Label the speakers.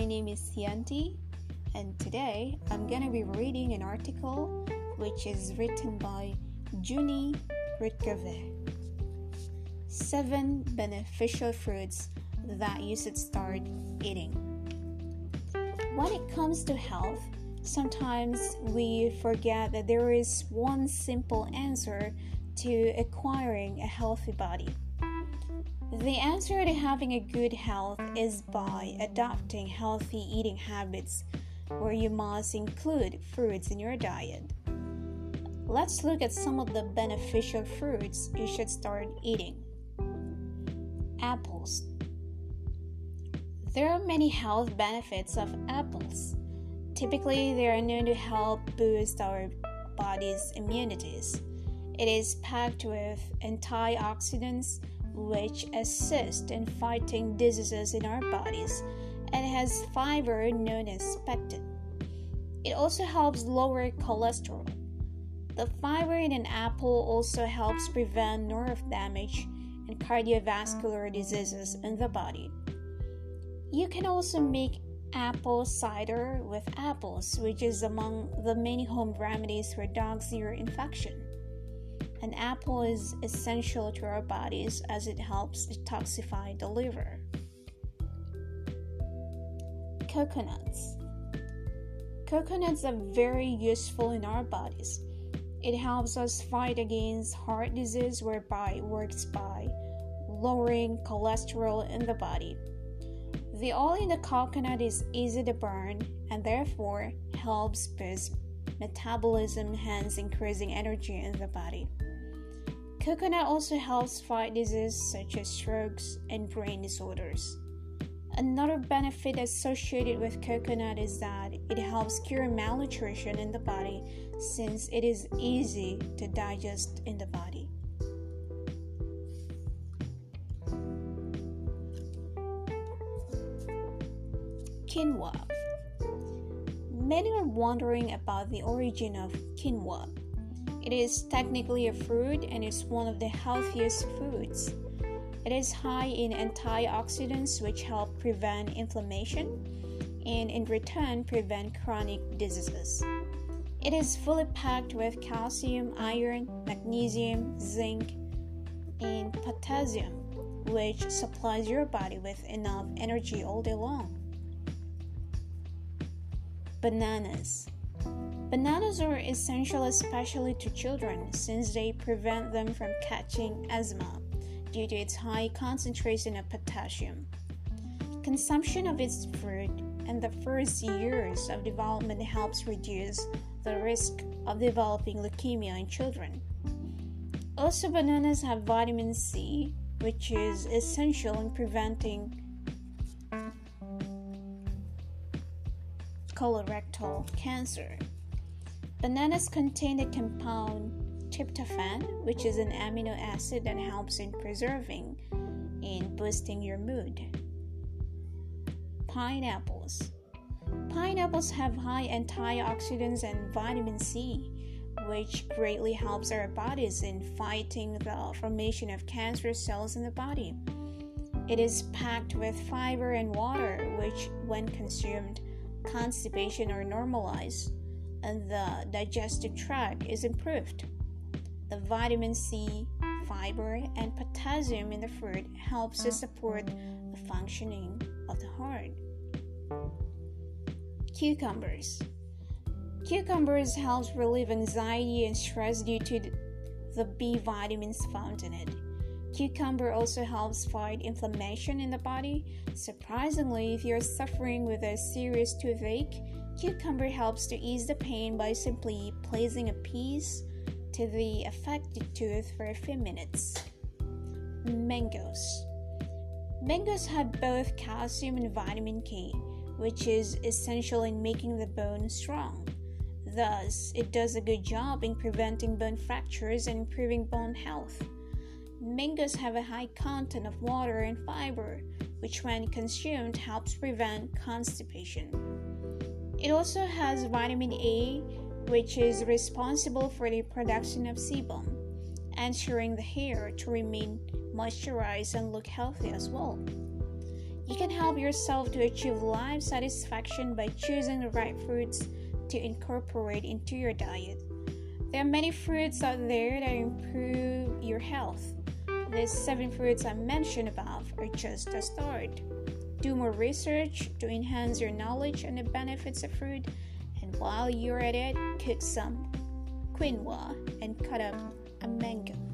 Speaker 1: My name is Sianti, and today I'm gonna be reading an article which is written by Juni Rutgerve. Seven beneficial fruits that you should start eating. When it comes to health, sometimes we forget that there is one simple answer to acquiring a healthy body. The answer to having a good health is by adopting healthy eating habits where you must include fruits in your diet. Let's look at some of the beneficial fruits you should start eating. Apples. There are many health benefits of apples. Typically, they are known to help boost our body's immunities. It is packed with antioxidants which assist in fighting diseases in our bodies and has fiber known as pectin. It also helps lower cholesterol. The fiber in an apple also helps prevent nerve damage and cardiovascular diseases in the body. You can also make apple cider with apples, which is among the many home remedies for dog's ear infection. An apple is essential to our bodies as it helps detoxify the liver. Coconuts. Coconuts are very useful in our bodies. It helps us fight against heart disease whereby it works by lowering cholesterol in the body. The oil in the coconut is easy to burn and therefore helps boost metabolism, hence increasing energy in the body. Coconut also helps fight diseases such as strokes and brain disorders. Another benefit associated with coconut is that it helps cure malnutrition in the body since it is easy to digest in the body. Quinoa. Many are wondering about the origin of quinoa. It is technically a fruit and it's one of the healthiest foods. It is high in antioxidants which help prevent inflammation and in return prevent chronic diseases. It is fully packed with calcium, iron, magnesium, zinc, and potassium, which supplies your body with enough energy all day long. Bananas. Bananas are essential especially to children since they prevent them from catching asthma due to its high concentration of potassium. Consumption of its fruit in the first years of development helps reduce the risk of developing leukemia in children. Also, bananas have vitamin C, which is essential in preventing colorectal cancer. Bananas contain the compound tryptophan, which is an amino acid that helps in preserving and boosting your mood. Pineapples. Pineapples have high antioxidants and vitamin C, which greatly helps our bodies in fighting the formation of cancer cells in the body. It is packed with fiber and water, which, when consumed, constipation are normalized and the digestive tract is improved. The vitamin C, fiber, and potassium in the fruit helps to support the functioning of the heart. Cucumbers. Cucumbers helps relieve anxiety and stress due to the B vitamins found in it. Cucumber also helps fight inflammation in the body. Surprisingly, if you're suffering with a serious toothache, Cucumber helps to ease the pain by simply placing a piece to the affected tooth for a few minutes. Mangoes. Mangoes have both calcium and vitamin K, which is essential in making the bone strong. Thus, it does a good job in preventing bone fractures and improving bone health. Mangoes have a high content of water and fiber, which, when consumed, helps prevent constipation. It also has vitamin A, which is responsible for the production of sebum, ensuring the hair to remain moisturized and look healthy as well. You can help yourself to achieve life satisfaction by choosing the right fruits to incorporate into your diet. There are many fruits out there that improve your health. The seven fruits I mentioned above are just a start. Do more research to enhance your knowledge on the benefits of fruit, and while you're at it, cook some quinoa and cut up a mango.